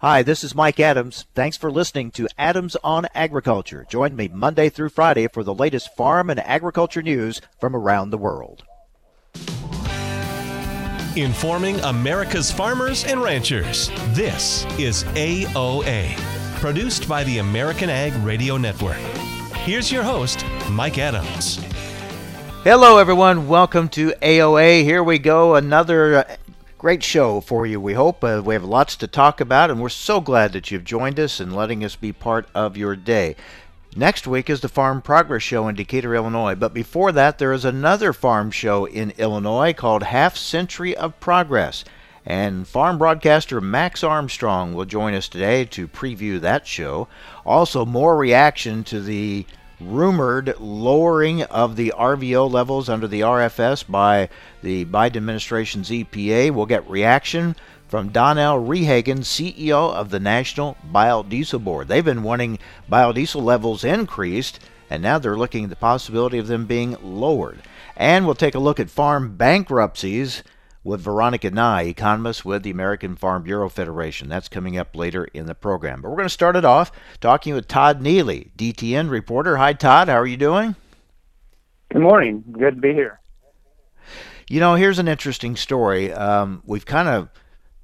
Hi, this is Mike Adams. Thanks for listening to Adams on Agriculture. Join me Monday through Friday for the latest farm and agriculture news from around the world. Informing America's farmers and ranchers. This is AOA, produced by the American Ag Radio Network. Here's your host, Mike Adams. Hello, everyone. Welcome to AOA. Here we go. Another Great show for you, we hope. Uh, we have lots to talk about, and we're so glad that you've joined us and letting us be part of your day. Next week is the Farm Progress Show in Decatur, Illinois. But before that, there is another farm show in Illinois called Half Century of Progress. And farm broadcaster Max Armstrong will join us today to preview that show. Also, more reaction to the rumored lowering of the RVO levels under the RFS by the Biden administration's EPA. We'll get reaction from Donnell Rehagen, CEO of the National Biodiesel Board. They've been wanting biodiesel levels increased, and now they're looking at the possibility of them being lowered. And we'll take a look at farm bankruptcies with Veronica Nigh, economist with the American Farm Bureau Federation. That's coming up later in the program. But we're going to start it off talking with Todd Neely, DTN reporter. Hi, Todd. How are you doing? Good morning. Good to be here. You know, here's an interesting story. Um, we've kind of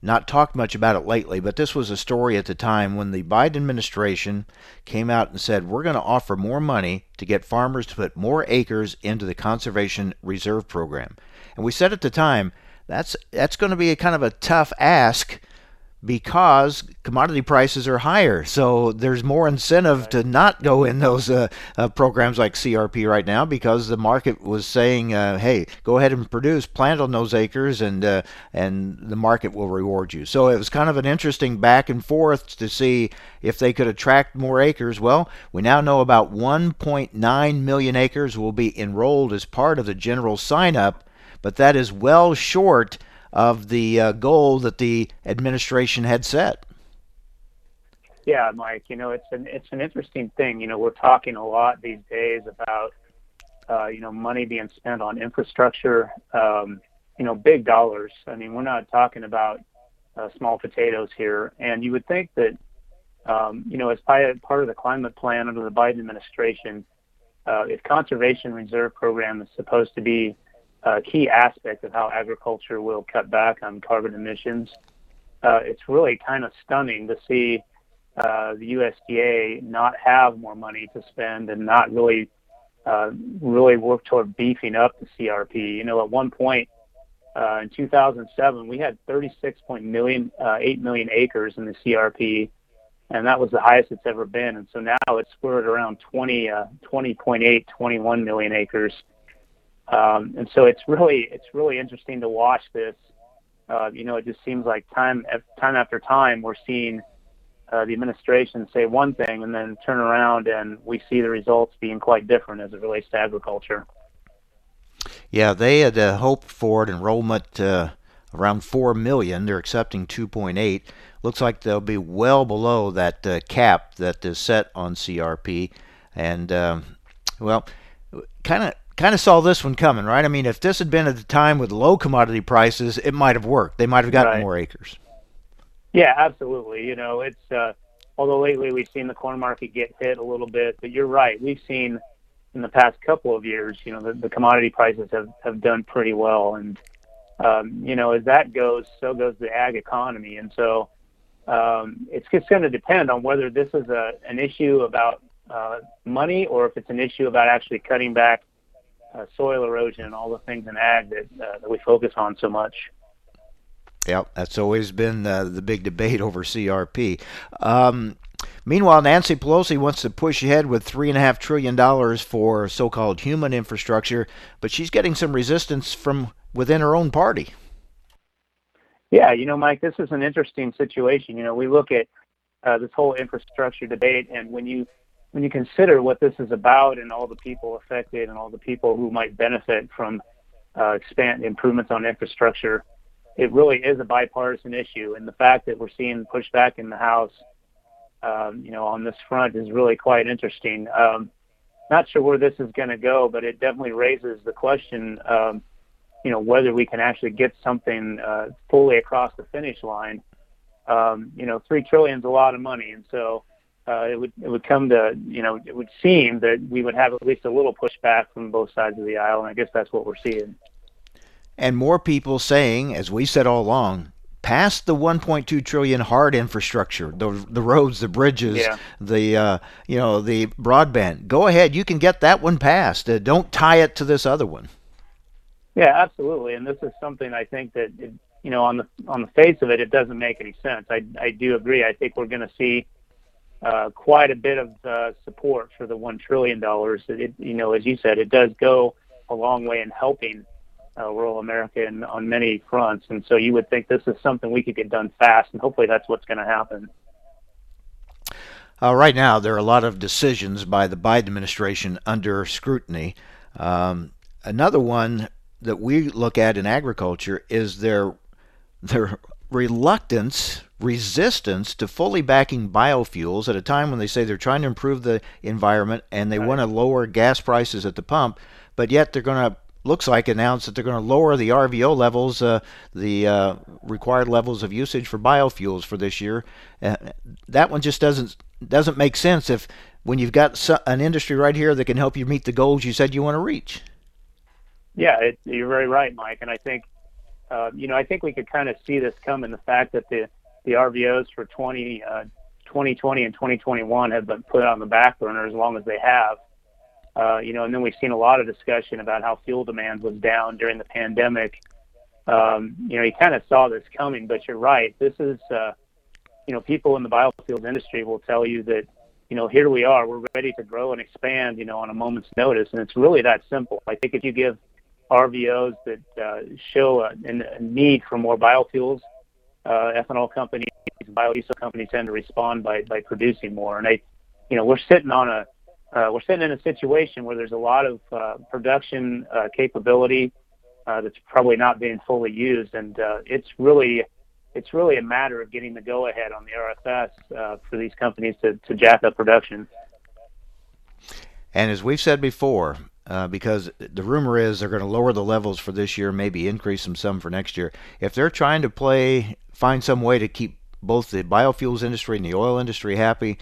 not talked much about it lately, but this was a story at the time when the Biden administration came out and said, We're going to offer more money to get farmers to put more acres into the Conservation Reserve Program. And we said at the time, that's that's going to be a kind of a tough ask because commodity prices are higher. So there's more incentive to not go in those uh, uh, programs like CRP right now because the market was saying, uh, "Hey, go ahead and produce, plant on those acres, and uh, and the market will reward you." So it was kind of an interesting back and forth to see if they could attract more acres. Well, we now know about 1.9 million acres will be enrolled as part of the general sign up but that is well short of the uh, goal that the administration had set. Yeah, Mike. You know, it's an it's an interesting thing. You know, we're talking a lot these days about uh, you know money being spent on infrastructure. Um, you know, big dollars. I mean, we're not talking about uh, small potatoes here. And you would think that um, you know, as part of the climate plan under the Biden administration, uh, if conservation reserve program is supposed to be a key aspect of how agriculture will cut back on carbon emissions. Uh, it's really kind of stunning to see uh, the USDA not have more money to spend and not really uh, really work toward beefing up the CRP. You know, at one point uh, in 2007, we had 36.8 million, uh, million acres in the CRP, and that was the highest it's ever been. And so now it's we're at around 20, uh, 20.8, 21 million acres. Um, and so it's really it's really interesting to watch this. Uh, you know, it just seems like time time after time we're seeing uh, the administration say one thing and then turn around and we see the results being quite different as it relates to agriculture. Yeah, they had uh, hoped for an enrollment uh, around four million. They're accepting 2.8. Looks like they'll be well below that uh, cap that is set on CRP, and um, well, kind of kind of saw this one coming, right? I mean, if this had been at the time with low commodity prices, it might have worked. They might have gotten right. more acres. Yeah, absolutely. You know, it's uh, although lately we've seen the corn market get hit a little bit, but you're right. We've seen in the past couple of years, you know, the, the commodity prices have have done pretty well, and um, you know, as that goes, so goes the ag economy, and so um, it's just going to depend on whether this is a an issue about uh, money or if it's an issue about actually cutting back uh, soil erosion and all the things in ag that, uh, that we focus on so much. Yep, that's always been uh, the big debate over CRP. Um, meanwhile, Nancy Pelosi wants to push ahead with three and a half trillion dollars for so-called human infrastructure, but she's getting some resistance from within her own party. Yeah, you know, Mike, this is an interesting situation. You know, we look at uh, this whole infrastructure debate, and when you when you consider what this is about and all the people affected and all the people who might benefit from uh, expand improvements on infrastructure, it really is a bipartisan issue. And the fact that we're seeing pushback in the House, um, you know, on this front is really quite interesting. Um, not sure where this is going to go, but it definitely raises the question, um, you know, whether we can actually get something uh, fully across the finish line um, you know, three trillion is a lot of money, and so uh, it would it would come to you know it would seem that we would have at least a little pushback from both sides of the aisle, and I guess that's what we're seeing. And more people saying, as we said all along, pass the 1.2 trillion hard infrastructure, the the roads, the bridges, yeah. the uh, you know the broadband. Go ahead, you can get that one passed. Uh, don't tie it to this other one. Yeah, absolutely. And this is something I think that it, you know on the on the face of it, it doesn't make any sense. I I do agree. I think we're going to see uh, quite a bit of uh, support for the one trillion dollars. You know, as you said, it does go a long way in helping uh, rural America in, on many fronts. And so you would think this is something we could get done fast, and hopefully that's what's going to happen. Uh, right now, there are a lot of decisions by the Biden administration under scrutiny. Um, another one that we look at in agriculture is their their reluctance, resistance to fully backing biofuels at a time when they say they're trying to improve the environment and they right. want to lower gas prices at the pump, but yet they're going to looks like announced that they're going to lower the RVO levels, uh, the uh, required levels of usage for biofuels for this year. Uh, that one just doesn't doesn't make sense if when you've got an industry right here that can help you meet the goals you said you want to reach. Yeah, it, you're very right, Mike. And I think, uh, you know, I think we could kind of see this coming. The fact that the the RVOs for 20, 2020 uh, and 2021 have been put on the back burner as long as they have. Uh, you know, and then we've seen a lot of discussion about how fuel demand was down during the pandemic. Um, you know, you kind of saw this coming, but you're right. This is, uh, you know, people in the biofuels industry will tell you that, you know, here we are, we're ready to grow and expand, you know, on a moment's notice, and it's really that simple. I think if you give RVOs that uh, show a, a need for more biofuels, uh, ethanol companies, biodiesel companies tend to respond by by producing more, and I, you know, we're sitting on a uh, we're sitting in a situation where there's a lot of production capability that's probably not being fully used, and it's really it's really a matter of getting the go ahead on the RFS uh, for these companies to, to jack up production. And as we've said before, uh, because the rumor is they're going to lower the levels for this year, maybe increase them some for next year. If they're trying to play, find some way to keep both the biofuels industry and the oil industry happy,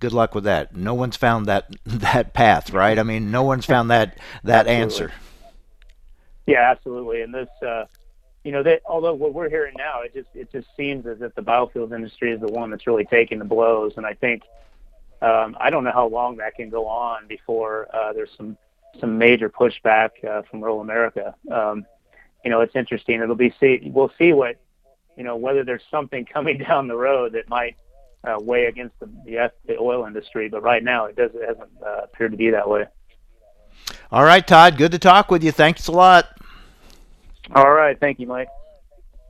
good luck with that. No one's found that that path, right? I mean, no one's found that that answer. Yeah, absolutely. And this, uh, you know, that although what we're hearing now, it just it just seems as if the biofuels industry is the one that's really taking the blows. And I think um, I don't know how long that can go on before uh, there's some some major pushback uh, from rural America. Um, you know, it's interesting. It'll be see we'll see what you know whether there's something coming down the road that might uh, weigh against the, the, the oil industry, but right now it does it hasn't uh, appeared to be that way. All right, Todd. Good to talk with you. Thanks a lot. All right. Thank you, Mike.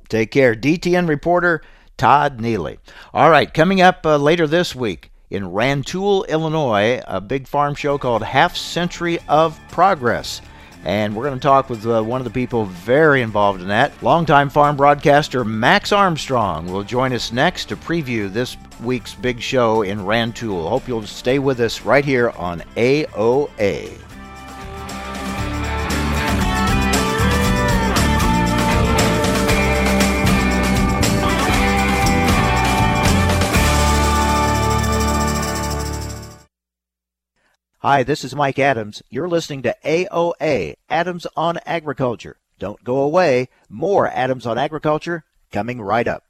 Take care. DTN reporter Todd Neely. All right. Coming up uh, later this week in Rantoul, Illinois, a big farm show called Half Century of Progress. And we're going to talk with uh, one of the people very involved in that. Longtime farm broadcaster Max Armstrong will join us next to preview this week's big show in Rantoul. Hope you'll stay with us right here on AOA. Hi, this is Mike Adams. You're listening to AOA, Adams on Agriculture. Don't go away. More Adams on Agriculture coming right up.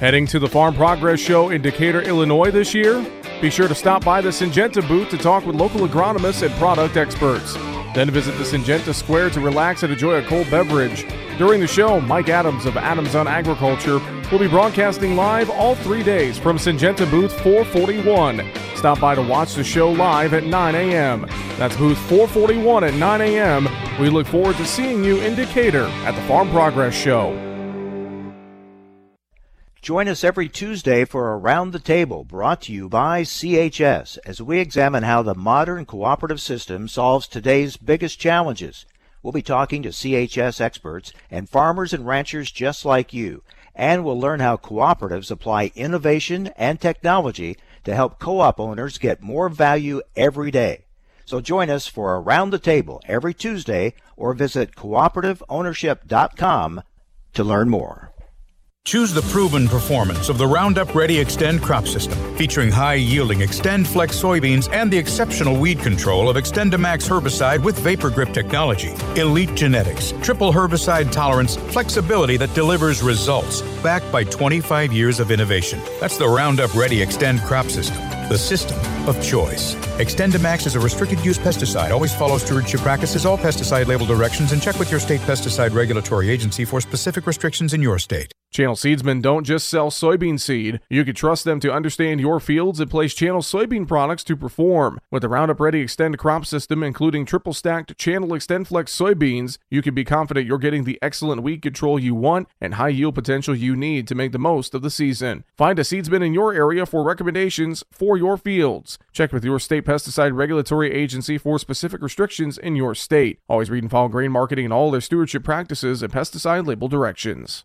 Heading to the Farm Progress Show in Decatur, Illinois this year? Be sure to stop by the Syngenta booth to talk with local agronomists and product experts. Then visit the Syngenta Square to relax and enjoy a cold beverage. During the show, Mike Adams of Adams on Agriculture will be broadcasting live all three days from Syngenta booth 441. Stop by to watch the show live at 9 a.m. That's booth 441 at 9 a.m. We look forward to seeing you in Decatur at the Farm Progress Show. Join us every Tuesday for Around the Table, brought to you by CHS, as we examine how the modern cooperative system solves today's biggest challenges. We'll be talking to CHS experts and farmers and ranchers just like you, and we'll learn how cooperatives apply innovation and technology to help co op owners get more value every day. So join us for Around the Table every Tuesday or visit cooperativeownership.com to learn more. Choose the proven performance of the Roundup Ready Extend crop system, featuring high yielding XtendFlex soybeans and the exceptional weed control of XtendiMax herbicide with Vapor Grip technology. Elite genetics, triple herbicide tolerance, flexibility that delivers results, backed by 25 years of innovation. That's the Roundup Ready Extend crop system, the system of choice. XtendiMax is a restricted use pesticide. Always follow stewardship practices, all pesticide label directions, and check with your state pesticide regulatory agency for specific restrictions in your state. Channel Seedsmen don't just sell soybean seed. You can trust them to understand your fields and place Channel soybean products to perform. With the Roundup Ready Extend crop system, including triple stacked Channel XtendFlex soybeans, you can be confident you're getting the excellent weed control you want and high yield potential you need to make the most of the season. Find a seedsman in your area for recommendations for your fields. Check with your state pesticide regulatory agency for specific restrictions in your state. Always read and follow grain marketing and all their stewardship practices and pesticide label directions.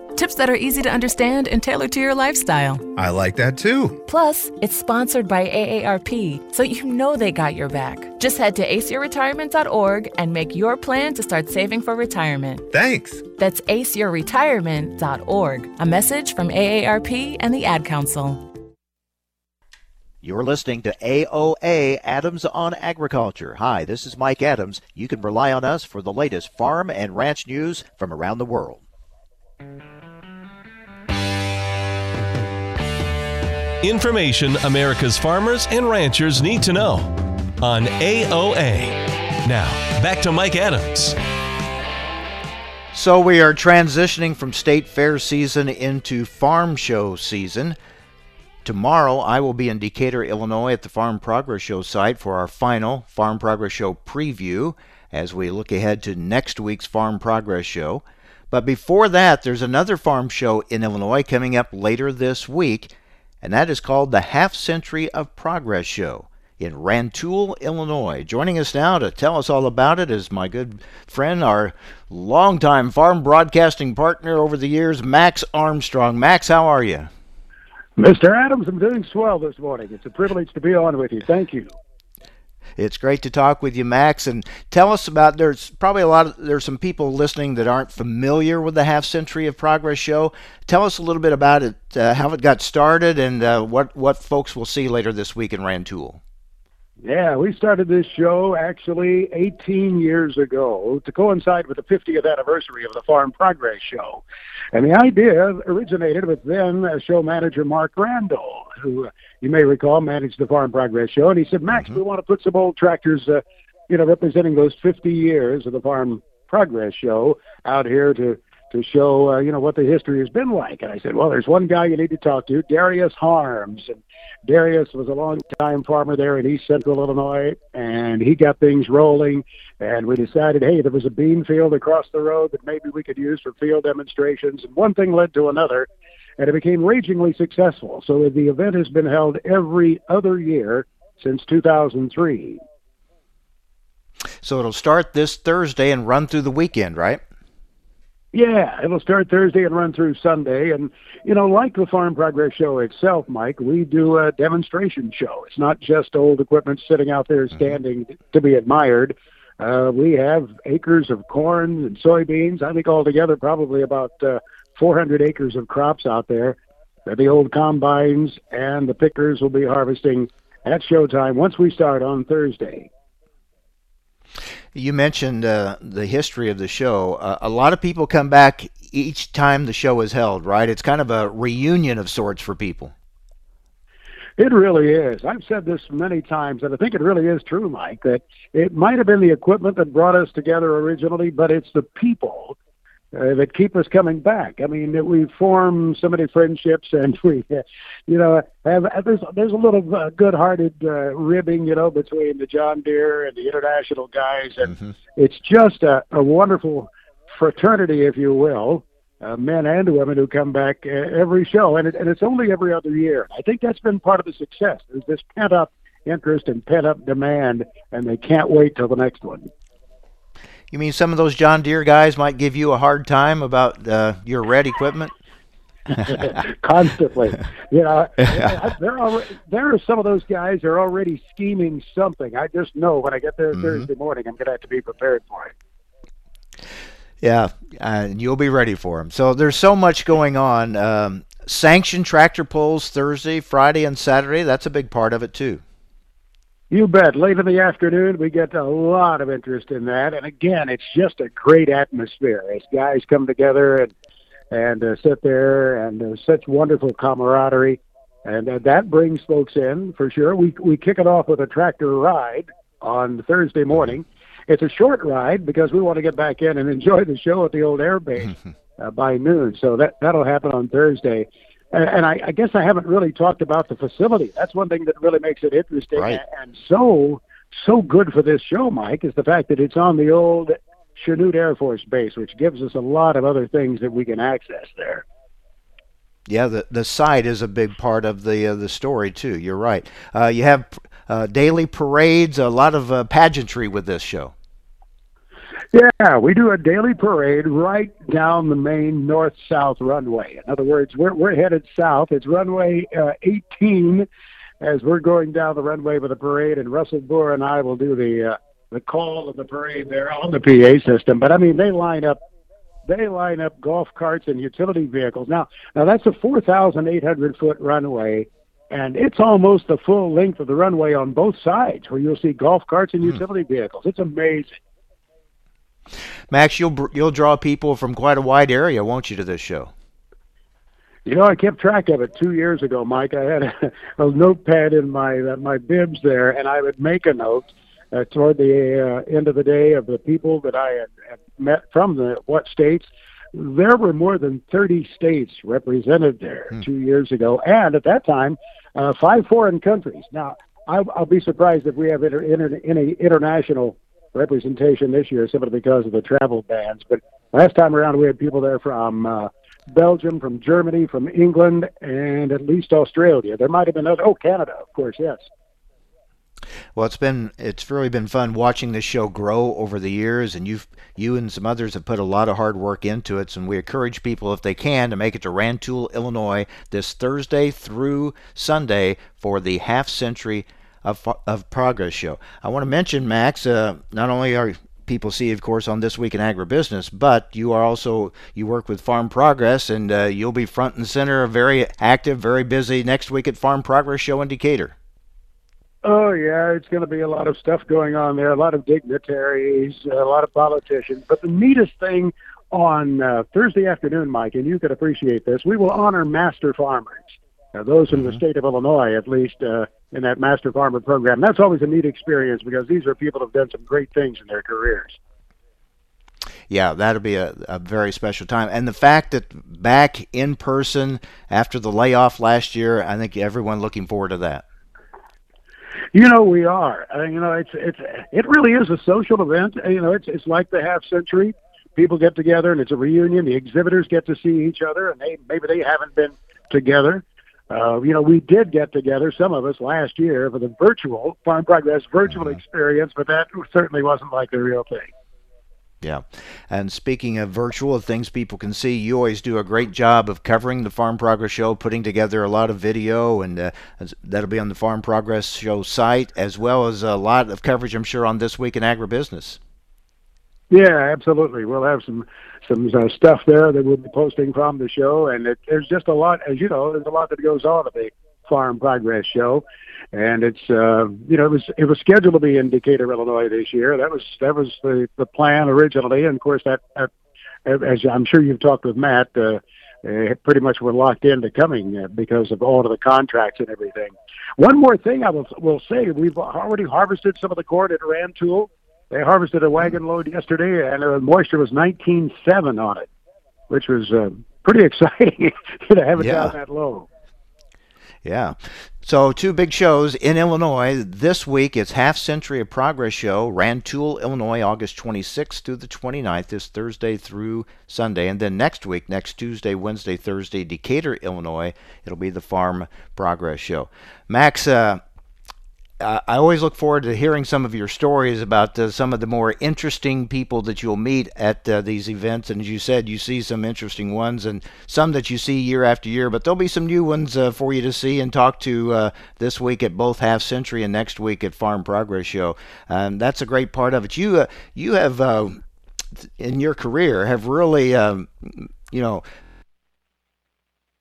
Tips that are easy to understand and tailored to your lifestyle. I like that too. Plus, it's sponsored by AARP, so you know they got your back. Just head to aceyourretirement.org and make your plan to start saving for retirement. Thanks. That's aceyourretirement.org. A message from AARP and the Ad Council. You're listening to AOA Adams on Agriculture. Hi, this is Mike Adams. You can rely on us for the latest farm and ranch news from around the world. Information America's farmers and ranchers need to know on AOA. Now, back to Mike Adams. So, we are transitioning from state fair season into farm show season. Tomorrow, I will be in Decatur, Illinois at the Farm Progress Show site for our final Farm Progress Show preview as we look ahead to next week's Farm Progress Show. But before that, there's another farm show in Illinois coming up later this week, and that is called the Half Century of Progress Show in Rantoul, Illinois. Joining us now to tell us all about it is my good friend, our longtime farm broadcasting partner over the years, Max Armstrong. Max, how are you? Mr. Adams, I'm doing swell this morning. It's a privilege to be on with you. Thank you. It's great to talk with you, Max, and tell us about. There's probably a lot of there's some people listening that aren't familiar with the Half Century of Progress show. Tell us a little bit about it, uh, how it got started, and uh, what what folks will see later this week in Rantoul. Yeah, we started this show actually 18 years ago to coincide with the 50th anniversary of the Farm Progress Show. And the idea originated with then show manager Mark Randall, who you may recall managed the Farm Progress Show. And he said, Max, mm-hmm. we want to put some old tractors, uh, you know, representing those 50 years of the Farm Progress Show out here to to show uh, you know what the history has been like. And I said, well, there's one guy you need to talk to, Darius Harms. And Darius was a long time farmer there in East Central Illinois, and he got things rolling. And we decided, hey, there was a bean field across the road that maybe we could use for field demonstrations. And one thing led to another, and it became ragingly successful. So the event has been held every other year since 2003. So it'll start this Thursday and run through the weekend, right? Yeah, it'll start Thursday and run through Sunday. And, you know, like the Farm Progress Show itself, Mike, we do a demonstration show. It's not just old equipment sitting out there mm-hmm. standing mm-hmm. to be admired. Uh, we have acres of corn and soybeans. I think altogether probably about uh, 400 acres of crops out there. The old combines and the pickers will be harvesting at showtime once we start on Thursday. You mentioned uh, the history of the show. Uh, a lot of people come back each time the show is held, right? It's kind of a reunion of sorts for people. It really is. I've said this many times, and I think it really is true, Mike, that it might have been the equipment that brought us together originally, but it's the people uh, that keep us coming back. I mean, that we form so many friendships, and we, you know, have there's there's a little uh, good-hearted uh, ribbing, you know, between the John Deere and the international guys, and mm-hmm. it's just a, a wonderful fraternity, if you will. Uh, men and women who come back uh, every show, and it, and it's only every other year. I think that's been part of the success. There's this pent up interest and pent up demand, and they can't wait till the next one. You mean some of those John Deere guys might give you a hard time about uh, your red equipment? Constantly, you know, there are there are some of those guys are already scheming something. I just know when I get there mm-hmm. Thursday morning, I'm going to have to be prepared for it. Yeah, and you'll be ready for them. So there's so much going on. Um, sanctioned tractor pulls Thursday, Friday, and Saturday. That's a big part of it too. You bet. Late in the afternoon, we get a lot of interest in that, and again, it's just a great atmosphere as guys come together and and uh, sit there, and uh, such wonderful camaraderie, and uh, that brings folks in for sure. We we kick it off with a tractor ride on Thursday morning. It's a short ride because we want to get back in and enjoy the show at the old air base uh, by noon. So that that'll happen on Thursday and I, I guess I haven't really talked about the facility. That's one thing that really makes it interesting right. and so so good for this show, Mike, is the fact that it's on the old Chanute Air Force Base, which gives us a lot of other things that we can access there. Yeah, the the site is a big part of the uh, the story too. You're right. Uh, you have uh, daily parades, a lot of uh, pageantry with this show. Yeah, we do a daily parade right down the main north south runway. In other words, we're, we're headed south. It's runway uh, 18 as we're going down the runway with the parade, and Russell Bohr and I will do the uh, the call of the parade there on the PA system. But I mean, they line up they line up golf carts and utility vehicles. Now, now that's a 4,800 foot runway, and it's almost the full length of the runway on both sides, where you'll see golf carts and mm. utility vehicles. It's amazing. Max, you'll you'll draw people from quite a wide area, won't you, to this show? You know, I kept track of it two years ago, Mike. I had a, a notepad in my uh, my bibs there, and I would make a note uh, toward the uh, end of the day of the people that I had, had met from the what states. There were more than 30 states represented there hmm. two years ago, and at that time, uh, five foreign countries. Now, I'll, I'll be surprised if we have inter, inter, any international representation this year simply because of the travel bans. But last time around, we had people there from uh, Belgium, from Germany, from England, and at least Australia. There might have been other. Oh, Canada, of course, yes. Well, it's been it's really been fun watching this show grow over the years, and you've you and some others have put a lot of hard work into it. And we encourage people, if they can, to make it to Rantoul, Illinois, this Thursday through Sunday for the half century of, of Progress show. I want to mention, Max, uh, not only are people see, of course, on This Week in Agribusiness, but you are also, you work with Farm Progress, and uh, you'll be front and center, very active, very busy next week at Farm Progress Show in Decatur. Oh yeah, it's going to be a lot of stuff going on there. A lot of dignitaries, a lot of politicians. But the neatest thing on uh, Thursday afternoon, Mike, and you could appreciate this, we will honor master farmers. Now, those mm-hmm. in the mm-hmm. state of Illinois, at least, uh, in that Master Farmer program. That's always a neat experience because these are people who've done some great things in their careers. Yeah, that'll be a, a very special time. And the fact that back in person after the layoff last year, I think everyone looking forward to that. You know we are. Uh, you know it's it's it really is a social event. You know it's it's like the half century. People get together and it's a reunion. The exhibitors get to see each other, and they maybe they haven't been together. Uh, you know, we did get together, some of us last year, for the virtual Farm Progress virtual mm-hmm. experience, but that certainly wasn't like the real thing. Yeah. And speaking of virtual things people can see, you always do a great job of covering the Farm Progress Show, putting together a lot of video, and uh, that'll be on the Farm Progress Show site, as well as a lot of coverage, I'm sure, on This Week in Agribusiness. Yeah, absolutely. We'll have some some uh, stuff there that we'll be posting from the show, and it, there's just a lot, as you know, there's a lot that goes on at the Farm Progress Show, and it's uh, you know it was it was scheduled to be in Decatur, Illinois this year. That was that was the the plan originally, and of course that, that as I'm sure you've talked with Matt. Uh, uh, pretty much we're locked into coming uh, because of all of the contracts and everything. One more thing I will will say: we've already harvested some of the corn at Rantoul. They harvested a wagon load yesterday, and the moisture was 19.7 on it. which was uh, pretty exciting to have it Yeah. down that low. Yeah. So, two big shows in Illinois. This week, it's Half Century of Progress Show, Rantoul, Illinois, August 26th through the 29th, this Thursday through Sunday. And then next week, next Tuesday, Wednesday, Thursday, Decatur, Illinois, it'll be the Farm Progress Show. Max, uh, I always look forward to hearing some of your stories about uh, some of the more interesting people that you'll meet at uh, these events. And as you said, you see some interesting ones and some that you see year after year, but there'll be some new ones uh, for you to see and talk to uh, this week at both Half Century and next week at Farm Progress Show. Um, that's a great part of it. You uh, you have uh, in your career have really um, you know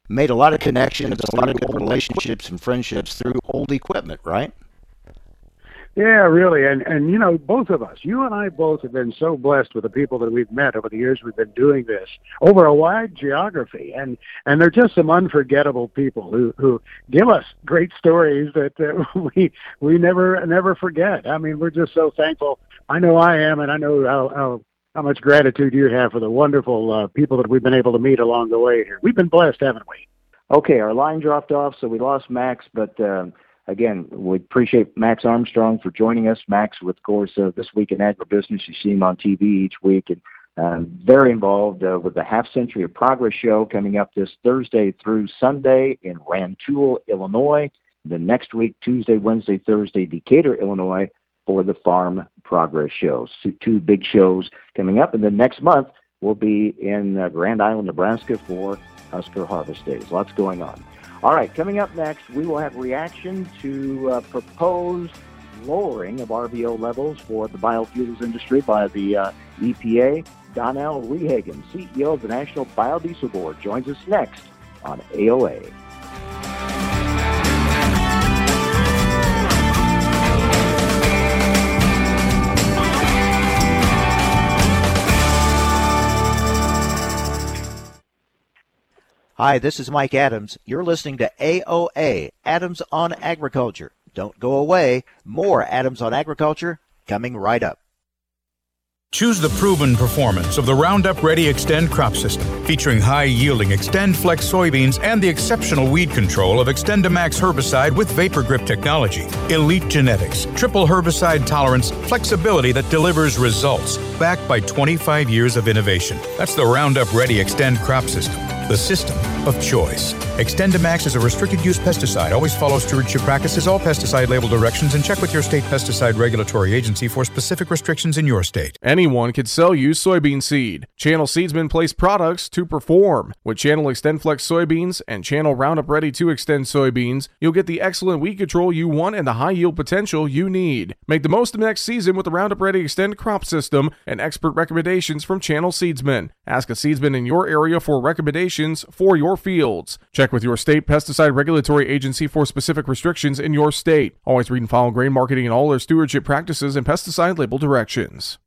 made a lot of connections, a lot of good relationships and friendships through old equipment, right? Yeah, really, and and you know, both of us, you and I both have been so blessed with the people that we've met over the years we've been doing this over a wide geography, and and they're just some unforgettable people who who give us great stories that uh, we we never never forget. I mean, we're just so thankful. I know I am, and I know how how, how much gratitude you have for the wonderful uh, people that we've been able to meet along the way here. We've been blessed, haven't we? Okay, our line dropped off, so we lost Max, but um, again, we appreciate Max Armstrong for joining us. Max, with of course, uh, this week in agribusiness, you see him on TV each week, and um, very involved uh, with the Half Century of Progress show coming up this Thursday through Sunday in Rantoul, Illinois. The next week, Tuesday, Wednesday, Thursday, Decatur, Illinois, for the Farm Progress show. So two big shows coming up, and then next month we'll be in uh, Grand Island, Nebraska for Husker Harvest Days. Lots going on. All right, coming up next, we will have reaction to uh, proposed lowering of RVO levels for the biofuels industry by the uh, EPA. Donnell Rehagen, CEO of the National Biodiesel Board, joins us next on AOA. Hi, this is Mike Adams. You're listening to AOA, Adams on Agriculture. Don't go away. More Adams on Agriculture coming right up. Choose the proven performance of the Roundup Ready Extend crop system, featuring high yielding XtendFlex soybeans and the exceptional weed control of XtendiMax herbicide with Vapor Grip technology. Elite genetics, triple herbicide tolerance, flexibility that delivers results, backed by 25 years of innovation. That's the Roundup Ready Extend crop system, the system of choice. XtendiMax is a restricted use pesticide, always follow stewardship practices, all pesticide label directions, and check with your state pesticide regulatory agency for specific restrictions in your state. Anyone can sell you soybean seed. Channel Seedsmen place products to perform. With Channel XtendFlex soybeans and Channel Roundup Ready to Extend soybeans, you'll get the excellent weed control you want and the high yield potential you need. Make the most of next season with the Roundup Ready Extend crop system and expert recommendations from Channel Seedsmen. Ask a seedsman in your area for recommendations for your fields. Check with your state pesticide regulatory agency for specific restrictions in your state. Always read and follow grain marketing and all their stewardship practices and pesticide label directions.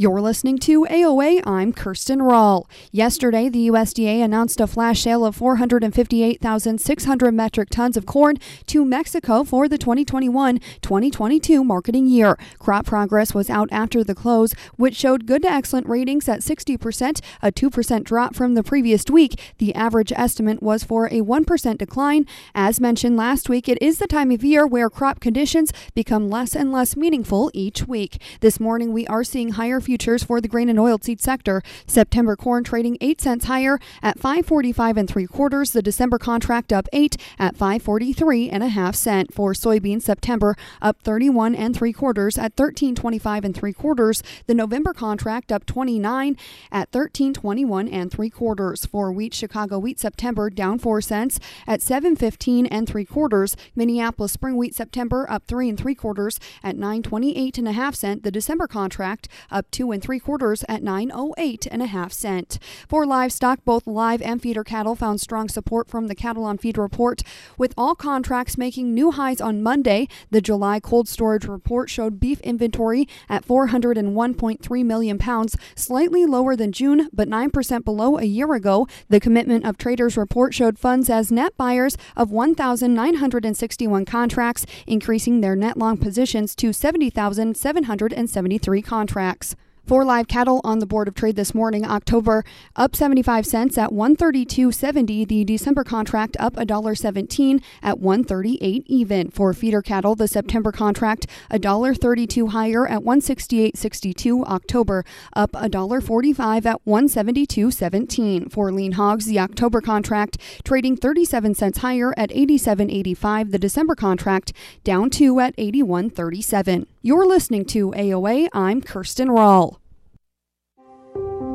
You're listening to AOA. I'm Kirsten Rawl. Yesterday, the USDA announced a flash sale of 458,600 metric tons of corn to Mexico for the 2021 2022 marketing year. Crop progress was out after the close, which showed good to excellent ratings at 60%, a 2% drop from the previous week. The average estimate was for a 1% decline. As mentioned last week, it is the time of year where crop conditions become less and less meaningful each week. This morning, we are seeing higher futures for the grain and oilseed sector. September corn trading 8 cents higher at 545 and 3 quarters. The December contract up 8 at 543 and a half cent. For soybeans, September up 31 and 3 quarters at 1325 and 3 quarters. The November contract up 29 at 1321 and 3 quarters. For wheat, Chicago wheat September down 4 cents at 715 and 3 quarters. Minneapolis spring wheat September up 3 and 3 quarters at 928 and a half cent. The December contract up 2 and 3 quarters at 908 and a half cent. For livestock, both live and feeder cattle found strong support from the Cattle on Feed report, with all contracts making new highs on Monday. The July cold storage report showed beef inventory at 401.3 million pounds, slightly lower than June, but 9% below a year ago. The Commitment of Traders report showed funds as net buyers of 1,961 contracts, increasing their net long positions to 70,773 contracts. For live cattle on the Board of Trade this morning, October up 75 cents at 132.70. The December contract up $1.17 at 138 even. For feeder cattle, the September contract $1.32 higher at 168.62. October up $1.45 at 172.17. For lean hogs, the October contract trading 37 cents higher at 87.85. The December contract down 2 at 81.37. You're listening to AOA. I'm Kirsten Rawl.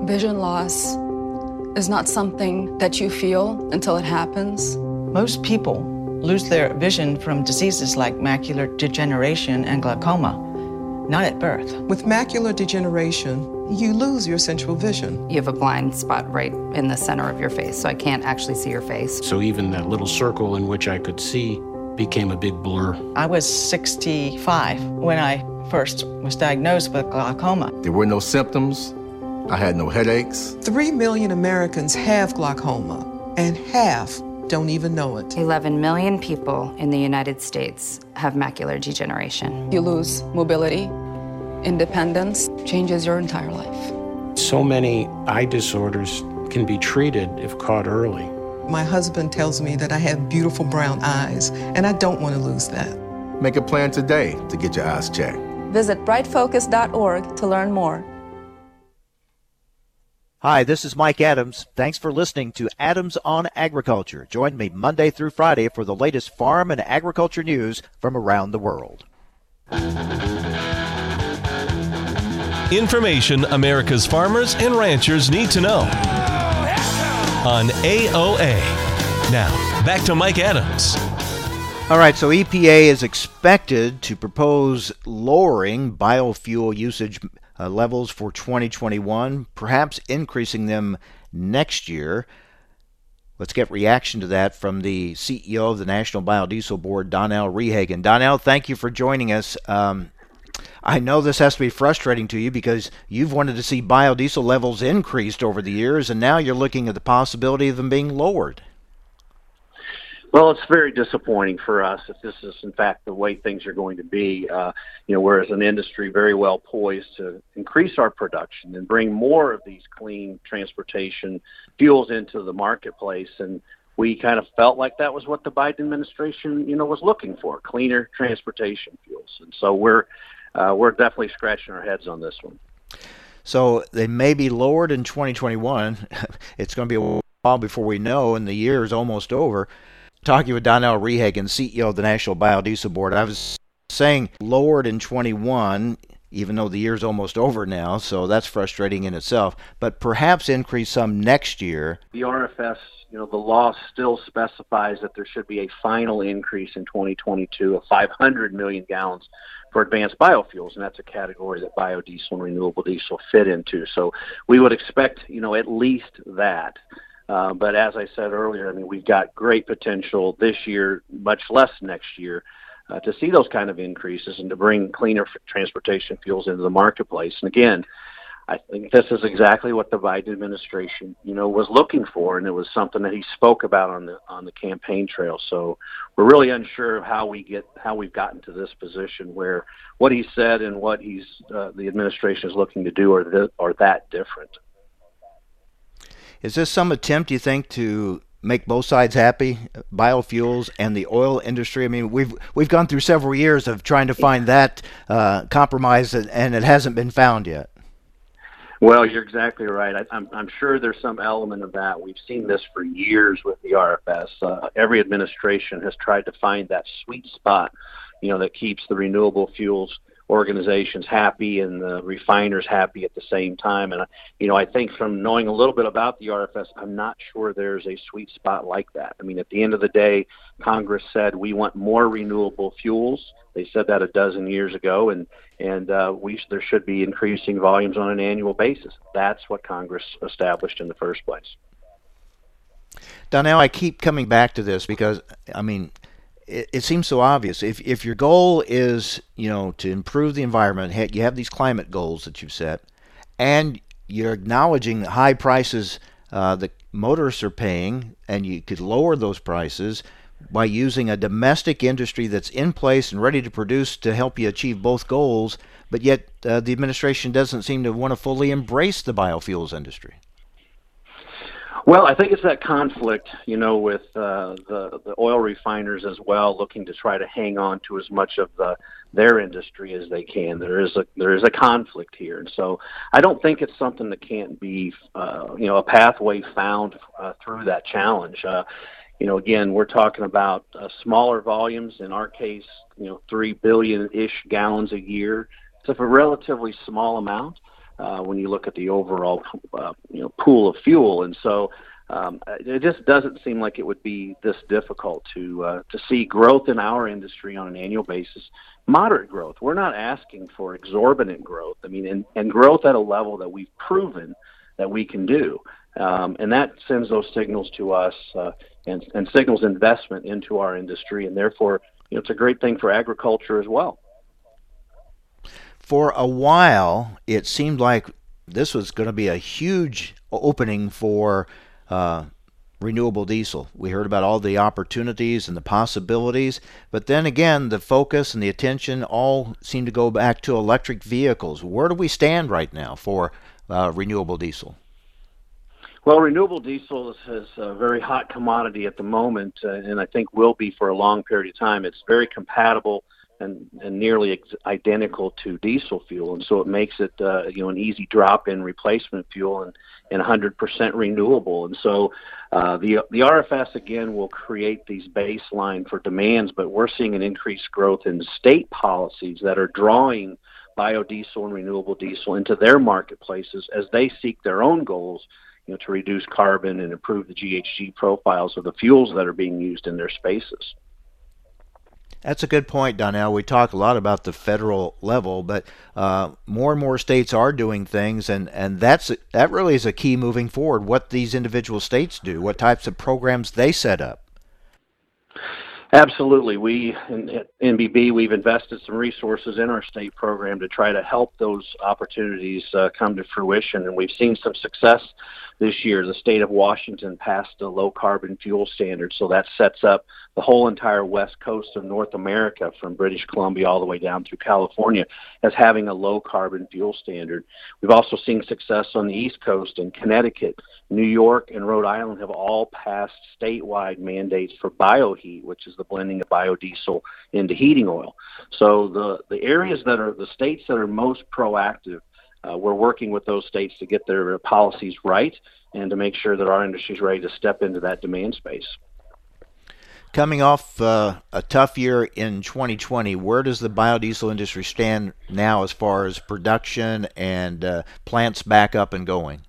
Vision loss is not something that you feel until it happens. Most people lose their vision from diseases like macular degeneration and glaucoma, not at birth. With macular degeneration, you lose your central vision. You have a blind spot right in the center of your face, so I can't actually see your face. So even that little circle in which I could see became a big blur. I was 65 when I first was diagnosed with glaucoma. There were no symptoms. I had no headaches. Three million Americans have glaucoma, and half don't even know it. 11 million people in the United States have macular degeneration. You lose mobility, independence, changes your entire life. So many eye disorders can be treated if caught early. My husband tells me that I have beautiful brown eyes, and I don't want to lose that. Make a plan today to get your eyes checked. Visit brightfocus.org to learn more. Hi, this is Mike Adams. Thanks for listening to Adams on Agriculture. Join me Monday through Friday for the latest farm and agriculture news from around the world. Information America's farmers and ranchers need to know on AOA. Now, back to Mike Adams. All right, so EPA is expected to propose lowering biofuel usage uh, levels for 2021, perhaps increasing them next year. Let's get reaction to that from the CEO of the National Biodiesel Board, Donnell Rehagen. Donnell, thank you for joining us. Um, I know this has to be frustrating to you because you've wanted to see biodiesel levels increased over the years, and now you're looking at the possibility of them being lowered. Well, it's very disappointing for us if this is in fact the way things are going to be. Uh, you know, we're as an industry very well poised to increase our production and bring more of these clean transportation fuels into the marketplace, and we kind of felt like that was what the Biden administration, you know, was looking for: cleaner transportation fuels. And so we're uh, we're definitely scratching our heads on this one. So they may be lowered in 2021. it's going to be a while before we know, and the year is almost over talking with Donnell Rehagen, CEO of the National Biodiesel Board. I was saying lowered in 21, even though the year's almost over now, so that's frustrating in itself, but perhaps increase some next year. The RFS, you know, the law still specifies that there should be a final increase in 2022 of 500 million gallons for advanced biofuels, and that's a category that biodiesel and renewable diesel fit into. So we would expect, you know, at least that. Uh, but as I said earlier, I mean, we've got great potential this year, much less next year, uh, to see those kind of increases and to bring cleaner transportation fuels into the marketplace. And again, I think this is exactly what the Biden administration, you know, was looking for, and it was something that he spoke about on the on the campaign trail. So we're really unsure of how we get how we've gotten to this position where what he said and what he's uh, the administration is looking to do are th- are that different. Is this some attempt, you think, to make both sides happy, biofuels and the oil industry? I mean, we've we've gone through several years of trying to find that uh, compromise, and it hasn't been found yet. Well, you're exactly right. I, I'm, I'm sure there's some element of that. We've seen this for years with the RFS. Uh, every administration has tried to find that sweet spot, you know, that keeps the renewable fuels organizations happy and the refiners happy at the same time. And you know, I think from knowing a little bit about the RFS, I'm not sure there's a sweet spot like that. I mean, at the end of the day, Congress said we want more renewable fuels. They said that a dozen years ago, and and uh, we there should be increasing volumes on an annual basis. That's what Congress established in the first place. Donnell, I keep coming back to this because I mean it, it, seems so obvious. If if your goal is you know to improve the environment, you have these climate goals that you've set, and you're acknowledging the high prices uh, that motorists are paying, and you could lower those prices. by using a domestic industry that's in place and ready to produce to help you achieve both goals, but yet uh, the administration doesn't seem to want to fully embrace the biofuels industry. Well, I think it's that conflict, you know, with uh, the the oil refiners as well, looking to try to hang on to as much of the their industry as they can. There is a there is a conflict here, and so I don't think it's something that can't be, uh, you know, a pathway found uh, through that challenge. Uh, you know, again, we're talking about uh, smaller volumes. In our case, you know, three billion ish gallons a year. It's a relatively small amount when you look at the overall uh, you know pool of fuel. And so um, it just doesn't seem like it would be this difficult to uh, to see growth in our industry on an annual basis. Moderate growth. We're not asking for exorbitant growth. I mean, and, and growth at a level that we've proven that we can do. Um, and that sends those signals to us uh, and, and signals investment into our industry, and therefore, you know, it's a great thing for agriculture as well for a while, it seemed like this was going to be a huge opening for uh, renewable diesel. We heard about all the opportunities and the possibilities, but then again, the focus and the attention all seem to go back to electric vehicles. Where do we stand right now for uh, renewable diesel? Well, renewable diesel is, is, a very hot commodity at the moment, uh, and I think will be for a long period of time. It's very compatible and, and nearly ex- identical to diesel fuel, and so it makes it uh, you know an easy drop-in replacement fuel and and 100% renewable. And so uh, the the RFS again will create these baseline for demands, but we're seeing an increased growth in state policies that are drawing biodiesel and renewable diesel into their marketplaces as they seek their own goals you know, to reduce carbon and improve the GHG profiles of the fuels that are being used in their spaces. That's a good point, Donnell. We talk a lot about the federal level, but uh, more and more states are doing things, and, and that's that really is a key moving forward. What these individual states do, what types of programs they set up. Absolutely. We in, NBB we've invested some resources in our state program to try to help those opportunities uh, come to fruition, and we've seen some success this year. The state of Washington passed a low carbon fuel standard, so that sets up the whole entire west coast of North America, from British Columbia all the way down through California, as having a low carbon fuel standard. We've also seen success on the East Coast in Connecticut, New York, and Rhode Island have all passed statewide mandates for bioheat, which is the blending of biodiesel into heating oil. So the the areas that are the states that are most proactive uh, we're working with those states to get their policies right and to make sure that our industry is ready to step into that demand space. Coming off uh, a tough year in 2020, where does the biodiesel industry stand now as far as production and uh, plants back up and going?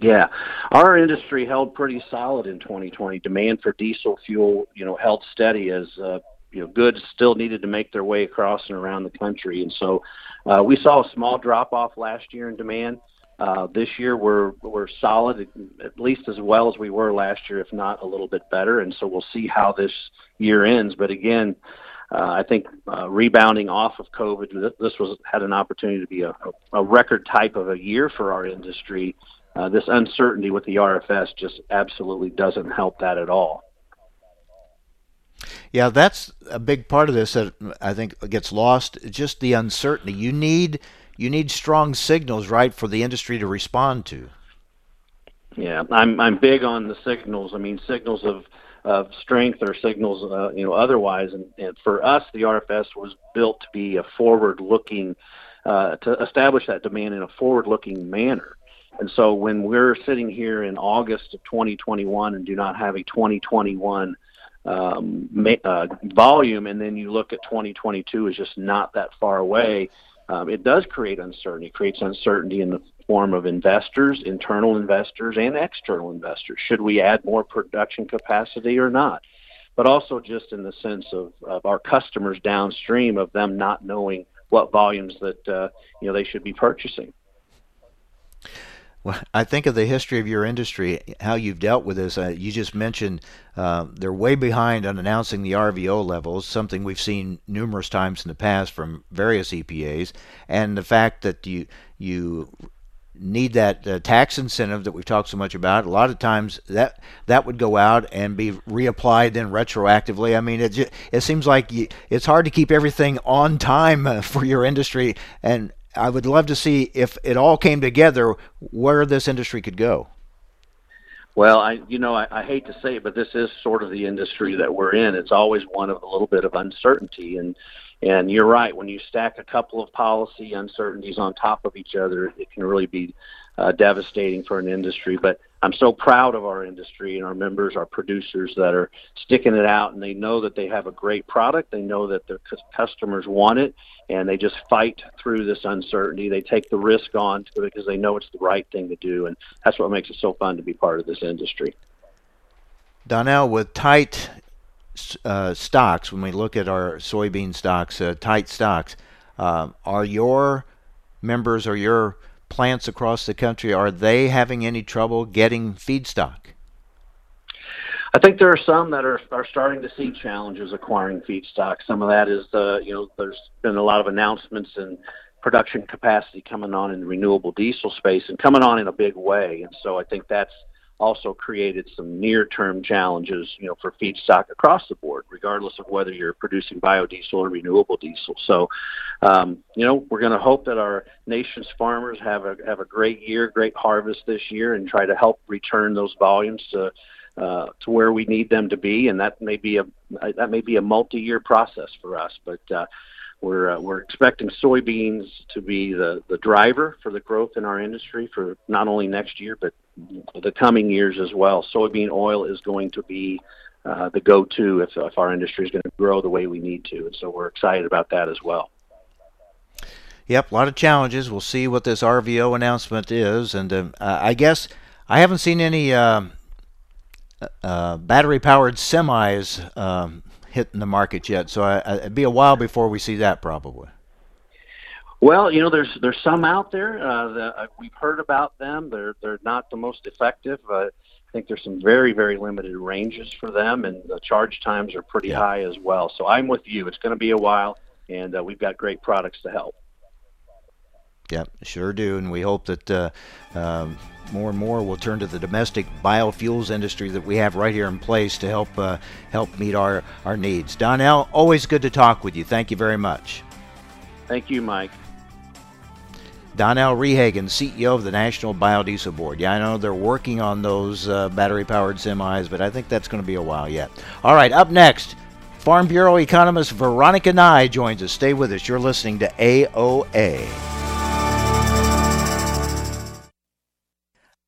Yeah, our industry held pretty solid in 2020. Demand for diesel fuel, you know, held steady as uh, you know goods still needed to make their way across and around the country, and so uh, we saw a small drop off last year in demand. Uh, this year we're we're solid, at least as well as we were last year, if not a little bit better. And so we'll see how this year ends. But again, uh, I think uh, rebounding off of COVID, this was had an opportunity to be a, a record type of a year for our industry. Uh, this uncertainty with the RFS just absolutely doesn't help that at all. Yeah, that's a big part of this that I think gets lost. Just the uncertainty. You need you need strong signals, right, for the industry to respond to. Yeah, I'm I'm big on the signals. I mean, signals of of strength or signals, uh, you know, otherwise. And, and for us, the RFS was built to be a forward-looking, uh, to establish that demand in a forward-looking manner. And so when we're sitting here in August of 2021 and do not have a 2021 um, uh, volume, and then you look at 2022 is just not that far away. Um, it does create uncertainty. It creates uncertainty in the form of investors, internal investors, and external investors. Should we add more production capacity or not? But also just in the sense of, of our customers downstream of them not knowing what volumes that uh, you know they should be purchasing. Well, I think of the history of your industry, how you've dealt with this. Uh, you just mentioned uh, they're way behind on announcing the RVO levels, something we've seen numerous times in the past from various EPAs, and the fact that you you need that uh, tax incentive that we've talked so much about. A lot of times that that would go out and be reapplied then retroactively. I mean, it just, it seems like you, it's hard to keep everything on time uh, for your industry, and I would love to see if it all came together where this industry could go. Well, I you know I, I hate to say it, but this is sort of the industry that we're in. It's always one of a little bit of uncertainty, and and you're right. When you stack a couple of policy uncertainties on top of each other, it can really be uh, devastating for an industry. But I'm so proud of our industry and our members, our producers that are sticking it out, and they know that they have a great product. They know that their customers want it, and they just fight through this uncertainty. They take the risk on because they know it's the right thing to do, and that's what makes it so fun to be part of this industry. Donnell, with tight uh, stocks, when we look at our soybean stocks, uh, tight stocks, uh, are your members or your plants across the country are they having any trouble getting feedstock? I think there are some that are are starting to see challenges acquiring feedstock. Some of that is the you know there's been a lot of announcements and production capacity coming on in the renewable diesel space and coming on in a big way, and so I think that's also created some near-term challenges, you know, for feedstock across the board, regardless of whether you're producing biodiesel or renewable diesel. So, um, you know, we're going to hope that our nation's farmers have a have a great year, great harvest this year, and try to help return those volumes to uh, to where we need them to be. And that may be a that may be a multi-year process for us, but. Uh, we're uh, we're expecting soybeans to be the the driver for the growth in our industry for not only next year but the coming years as well. Soybean oil is going to be uh, the go-to if, if our industry is going to grow the way we need to, and so we're excited about that as well. Yep, a lot of challenges. We'll see what this RVO announcement is, and uh, I guess I haven't seen any um, uh, battery-powered semis um, hitting the market yet, so I, it'd be a while before we see that probably. Well, you know, there's there's some out there uh, that uh, we've heard about them. They're they're not the most effective. Uh, I think there's some very very limited ranges for them, and the charge times are pretty yeah. high as well. So I'm with you. It's going to be a while, and uh, we've got great products to help. Yep, sure do, and we hope that uh, um, more and more will turn to the domestic biofuels industry that we have right here in place to help uh, help meet our our needs. Donnell, always good to talk with you. Thank you very much. Thank you, Mike. Donnell Rehagen, CEO of the National Biodiesel Board. Yeah, I know they're working on those uh, battery powered semis, but I think that's going to be a while yet. All right, up next, Farm Bureau economist Veronica Nigh joins us. Stay with us. You're listening to AOA.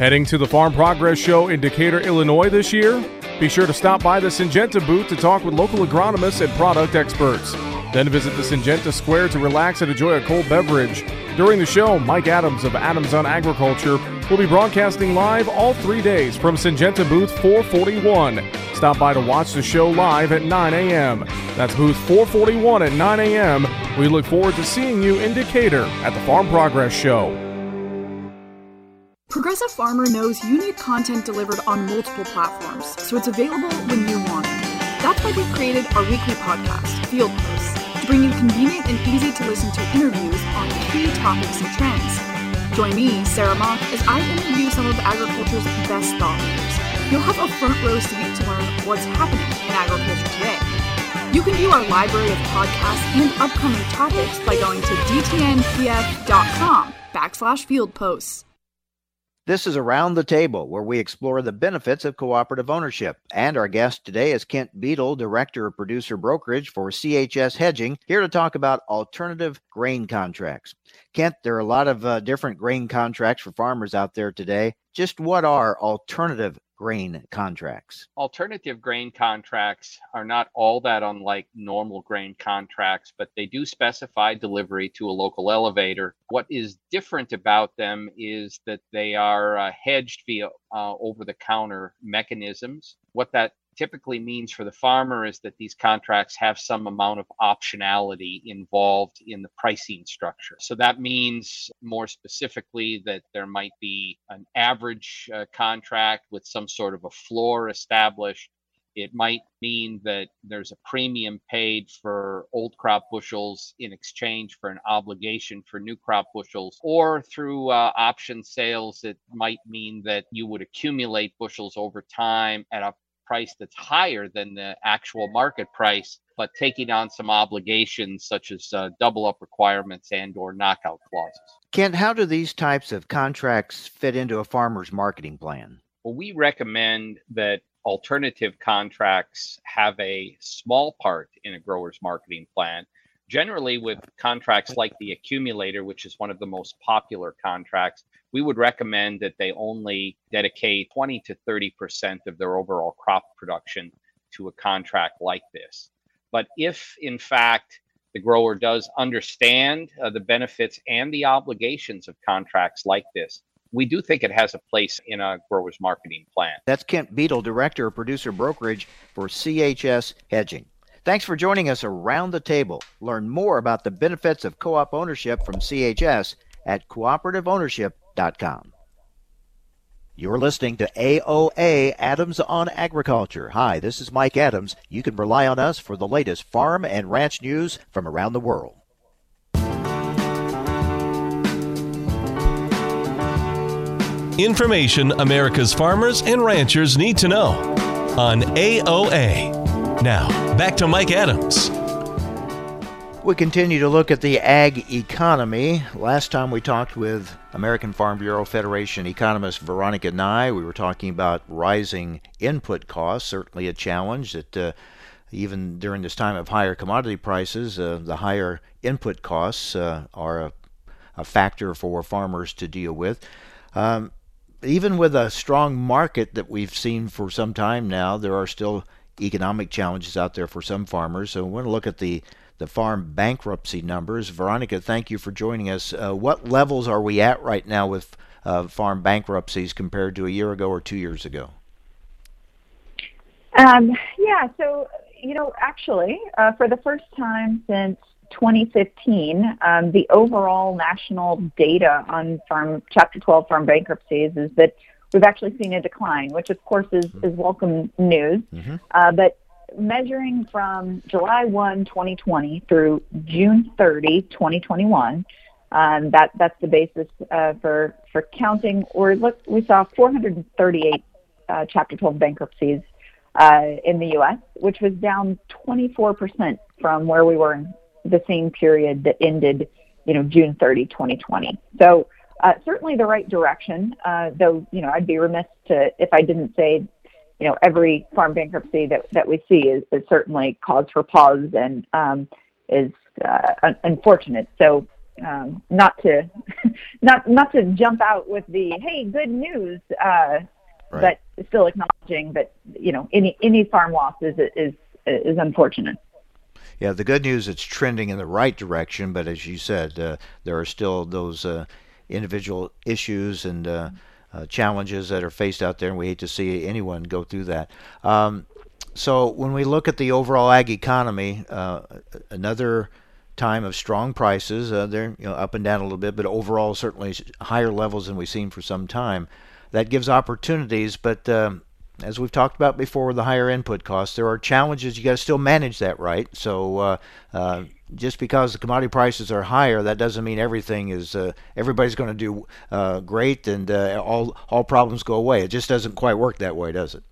Heading to the Farm Progress Show in Decatur, Illinois this year? Be sure to stop by the Syngenta booth to talk with local agronomists and product experts. Then visit the Syngenta Square to relax and enjoy a cold beverage. During the show, Mike Adams of Adams on Agriculture will be broadcasting live all three days from Syngenta booth 441. Stop by to watch the show live at 9 a.m. That's booth 441 at 9 a.m. We look forward to seeing you in Decatur at the Farm Progress Show. Progressive Farmer knows you need content delivered on multiple platforms, so it's available when you want it. That's why we've created our weekly podcast, Field Posts, to bring you convenient and easy to listen to interviews on key topics and trends. Join me, Sarah Mock, as I interview some of agriculture's best thought leaders. You'll have a front row seat to learn what's happening in agriculture today. You can view our library of podcasts and upcoming topics by going to dtnpf.com backslash field posts. This is Around the Table, where we explore the benefits of cooperative ownership. And our guest today is Kent Beadle, Director of Producer Brokerage for CHS Hedging, here to talk about alternative grain contracts. Kent, there are a lot of uh, different grain contracts for farmers out there today. Just what are alternative grain contracts? Alternative grain contracts are not all that unlike normal grain contracts, but they do specify delivery to a local elevator. What is different about them is that they are uh, hedged via uh, over the counter mechanisms. What that typically means for the farmer is that these contracts have some amount of optionality involved in the pricing structure. So that means more specifically that there might be an average uh, contract with some sort of a floor established. It might mean that there's a premium paid for old crop bushels in exchange for an obligation for new crop bushels, or through uh, option sales, it might mean that you would accumulate bushels over time at a price that's higher than the actual market price but taking on some obligations such as uh, double up requirements and or knockout clauses. Kent how do these types of contracts fit into a farmer's marketing plan? Well we recommend that alternative contracts have a small part in a grower's marketing plan generally with contracts like the accumulator which is one of the most popular contracts we would recommend that they only dedicate 20 to 30% of their overall crop production to a contract like this. But if, in fact, the grower does understand uh, the benefits and the obligations of contracts like this, we do think it has a place in a grower's marketing plan. That's Kent Beadle, Director of Producer Brokerage for CHS Hedging. Thanks for joining us around the table. Learn more about the benefits of co op ownership from CHS at cooperativeownership.com. You're listening to AOA Adams on Agriculture. Hi, this is Mike Adams. You can rely on us for the latest farm and ranch news from around the world. Information America's farmers and ranchers need to know on AOA. Now, back to Mike Adams. We continue to look at the ag economy. Last time we talked with American Farm Bureau Federation economist Veronica Nigh, we were talking about rising input costs, certainly a challenge that uh, even during this time of higher commodity prices, uh, the higher input costs uh, are a, a, factor for farmers to deal with. Um, even with a strong market that we've seen for some time now, there are still economic challenges out there for some farmers. So we want to look at the the farm bankruptcy numbers. Veronica, thank you for joining us. Uh, what levels are we at right now with uh, farm bankruptcies compared to a year ago or two years ago? Um, yeah, so, you know, actually, uh, for the first time since 2015, um, the overall national data on farm Chapter 12 farm bankruptcies is that we've actually seen a decline, which of course is, is welcome news. Mm-hmm. Uh, but measuring from July 1, 2020 through June 30, 2021. Um, that that's the basis uh, for for counting. Or look, we saw 438 uh, Chapter 12 bankruptcies uh, in the U.S., which was down 24 percent from where we were in the same period that ended you know, June 30, 2020. So uh, certainly the right direction. Uh, though, you know, I'd be remiss to if I didn't say, you know, every farm bankruptcy that that we see is, is certainly cause for pause and um, is uh, un- unfortunate. So um, not to not not to jump out with the hey good news, uh, right. but still acknowledging that you know any any farm loss is is is unfortunate. Yeah, the good news it's trending in the right direction, but as you said, uh, there are still those uh, individual issues and uh, uh, challenges that are faced out there, and we hate to see anyone go through that. Um, so when we look at the overall ag economy, uh, another time of strong prices. Uh, they're you know up and down a little bit, but overall certainly higher levels than we've seen for some time. That gives opportunities, but um, as we've talked about before with the higher input costs, there are challenges. You got to still manage that right. So uh, uh, just because the commodity prices are higher, that doesn't mean everything is uh, everybody's going to do uh, great and uh, all all problems go away. It just doesn't quite work that way, does it?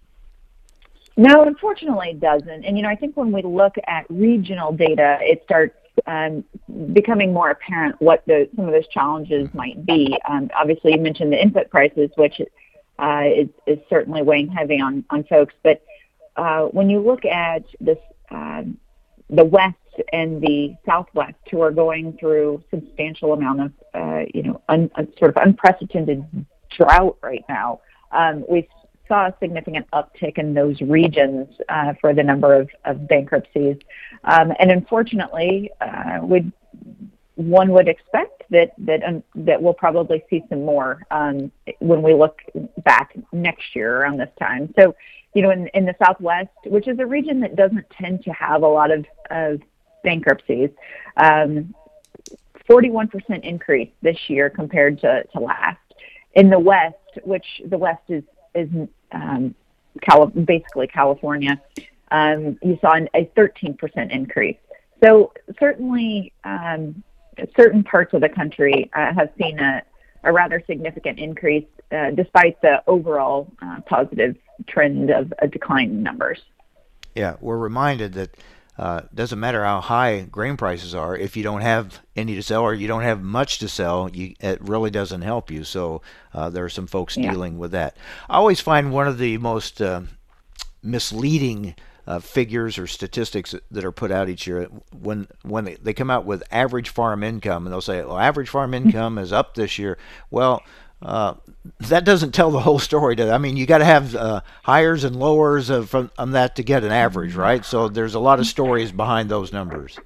No, unfortunately, it doesn't. And you know, I think when we look at regional data, it starts um, becoming more apparent what the, some of those challenges might be. Um, obviously, you mentioned the input prices, which uh, is, is certainly weighing heavy on, on folks. But uh, when you look at this, uh, the West and the Southwest, who are going through substantial amount of, uh, you know, un, sort of unprecedented drought right now, um, we saw a significant uptick in those regions uh, for the number of, of bankruptcies. Um, and unfortunately, uh, would one would expect that that um, that we'll probably see some more um, when we look back next year around this time. So, you know, in, in the Southwest, which is a region that doesn't tend to have a lot of, of bankruptcies, um, 41% increase this year compared to, to last. In the West, which the West is is um, Cali- basically California, um, you saw an, a 13% increase. So certainly, um, certain parts of the country uh, have seen a, a rather significant increase, uh, despite the overall uh, positive trend of a decline in numbers. Yeah, we're reminded that uh, doesn't matter how high grain prices are if you don't have any to sell or you don't have much to sell you, it really doesn't help you so uh, there are some folks yeah. dealing with that i always find one of the most misleading uh, figures or statistics that are put out each year when when they, they come out with average farm income and they'll say well average farm income is up this year well uh, that doesn't tell the whole story. To, I mean, you got to have uh, higher and lowers of, from on that to get an average, right? So there's a lot of stories behind those numbers.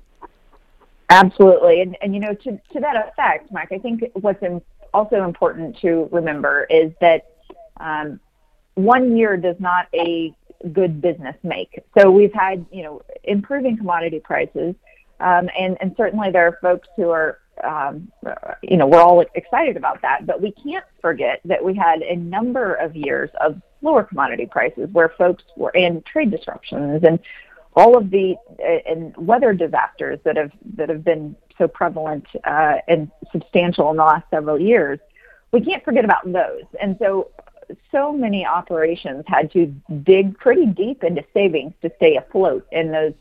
Absolutely, and and you know to to that effect, Mike, I think what's in, also important to remember is that um, one year does not a good business make. So we've had you know improving commodity prices, um, and and certainly there are folks who are um, you know, we're all excited about that, but we can't forget that we had a number of years of lower commodity prices where folks were in trade disruptions and all of the uh, and weather disasters that have that have been so prevalent uh, and substantial in the last several years. We can't forget about those, and so so many operations had to dig pretty deep into savings to stay afloat in those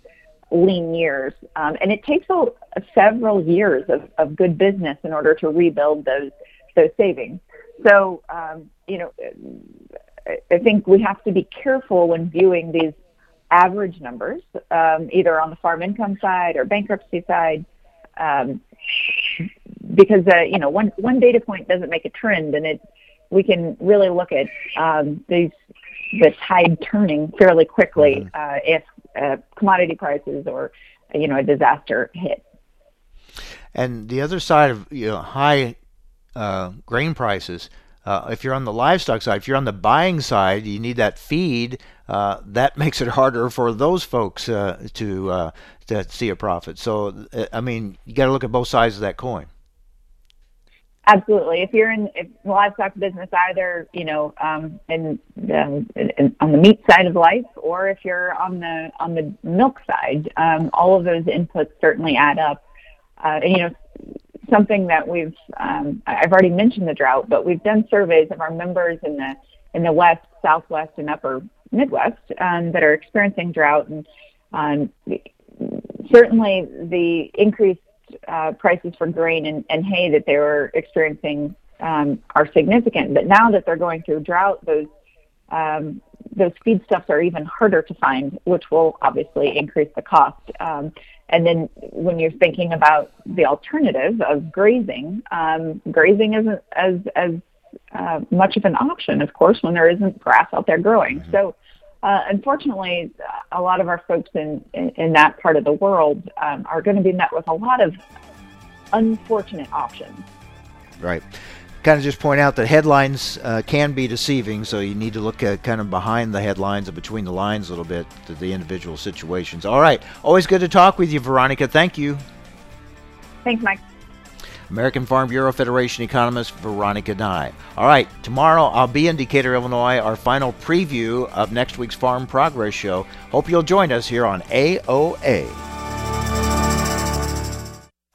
lean years. Um, and it takes several years of, of good business in order to rebuild those those savings. So, um, you know, I think we have to be careful when viewing these average numbers, um, either on the farm income side or bankruptcy side, um, because uh, you know one one data point doesn't make a trend, and it we can really look at um, these the tide turning fairly quickly mm-hmm. uh, if uh, commodity prices or you know a disaster hit. And the other side of you know high uh, grain prices. Uh, if you're on the livestock side, if you're on the buying side, you need that feed. Uh, that makes it harder for those folks uh, to uh, to see a profit. So, I mean, you got to look at both sides of that coin. Absolutely. If you're in, if livestock business, either you know, um, in, the, in, on the meat side of life, or if you're on the on the milk side, um, all of those inputs certainly add up. Uh, and, you know, something that we've um, I've already mentioned the drought, but we've done surveys of our members in the in the west, southwest, and upper Midwest um, that are experiencing drought, and um, certainly the increased uh, prices for grain and, and, hay that they were experiencing um, are significant. But now that they're going through drought, those um, those feedstuffs are even harder to find, which will obviously increase the cost. Um, and then when you're thinking about the alternative of grazing, um, grazing isn't as as uh, much of an option, of course, when there isn't grass out there growing. Mm-hmm. So, uh, unfortunately, a lot of our folks in, in, in that part of the world um, are going to be met with a lot of unfortunate options. Right kind of just point out that headlines uh, can be deceiving, so you need to look at kind of behind the headlines and between the lines a little bit to the individual situations. All right. Always good to talk with you, Veronica. Thank you. Thanks, Mike. American Farm Bureau Federation economist Veronica Nigh. All right, tomorrow I'll be in Decatur, Illinois, our final preview of next week's Farm Progress Show. Hope you'll join us here on AOA.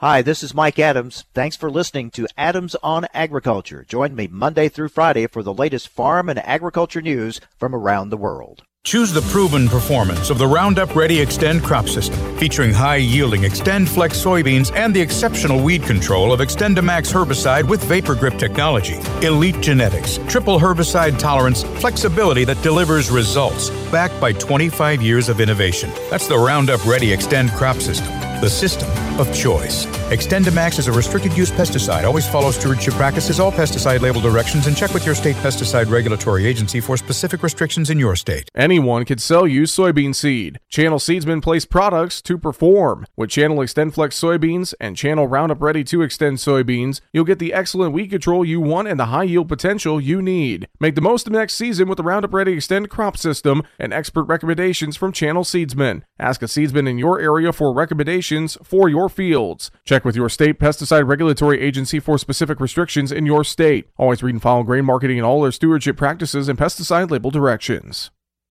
Hi, this is Mike Adams. Thanks for listening to Adams on Agriculture. Join me Monday through Friday for the latest farm and agriculture news from around the world. Choose the proven performance of the Roundup Ready Xtend crop system, featuring high yielding XtendFlex soybeans and the exceptional weed control of XtendiMax herbicide with VaporGrip technology. Elite genetics, triple herbicide tolerance, flexibility that delivers results, backed by 25 years of innovation. That's the Roundup Ready Xtend crop system the system of choice. XtendiMax is a restricted use pesticide. Always follow stewardship practices, all pesticide label directions, and check with your state pesticide regulatory agency for specific restrictions in your state. Anyone can sell you soybean seed. Channel Seedsmen place products to perform. With Channel XtendFlex soybeans and Channel Roundup Ready 2 Xtend soybeans, you'll get the excellent weed control you want and the high yield potential you need. Make the most of next season with the Roundup Ready Xtend crop system and expert recommendations from Channel Seedsmen. Ask a seedsman in your area for recommendations for your fields. Check with your state pesticide regulatory agency for specific restrictions in your state. Always read and follow grain marketing and all their stewardship practices and pesticide label directions.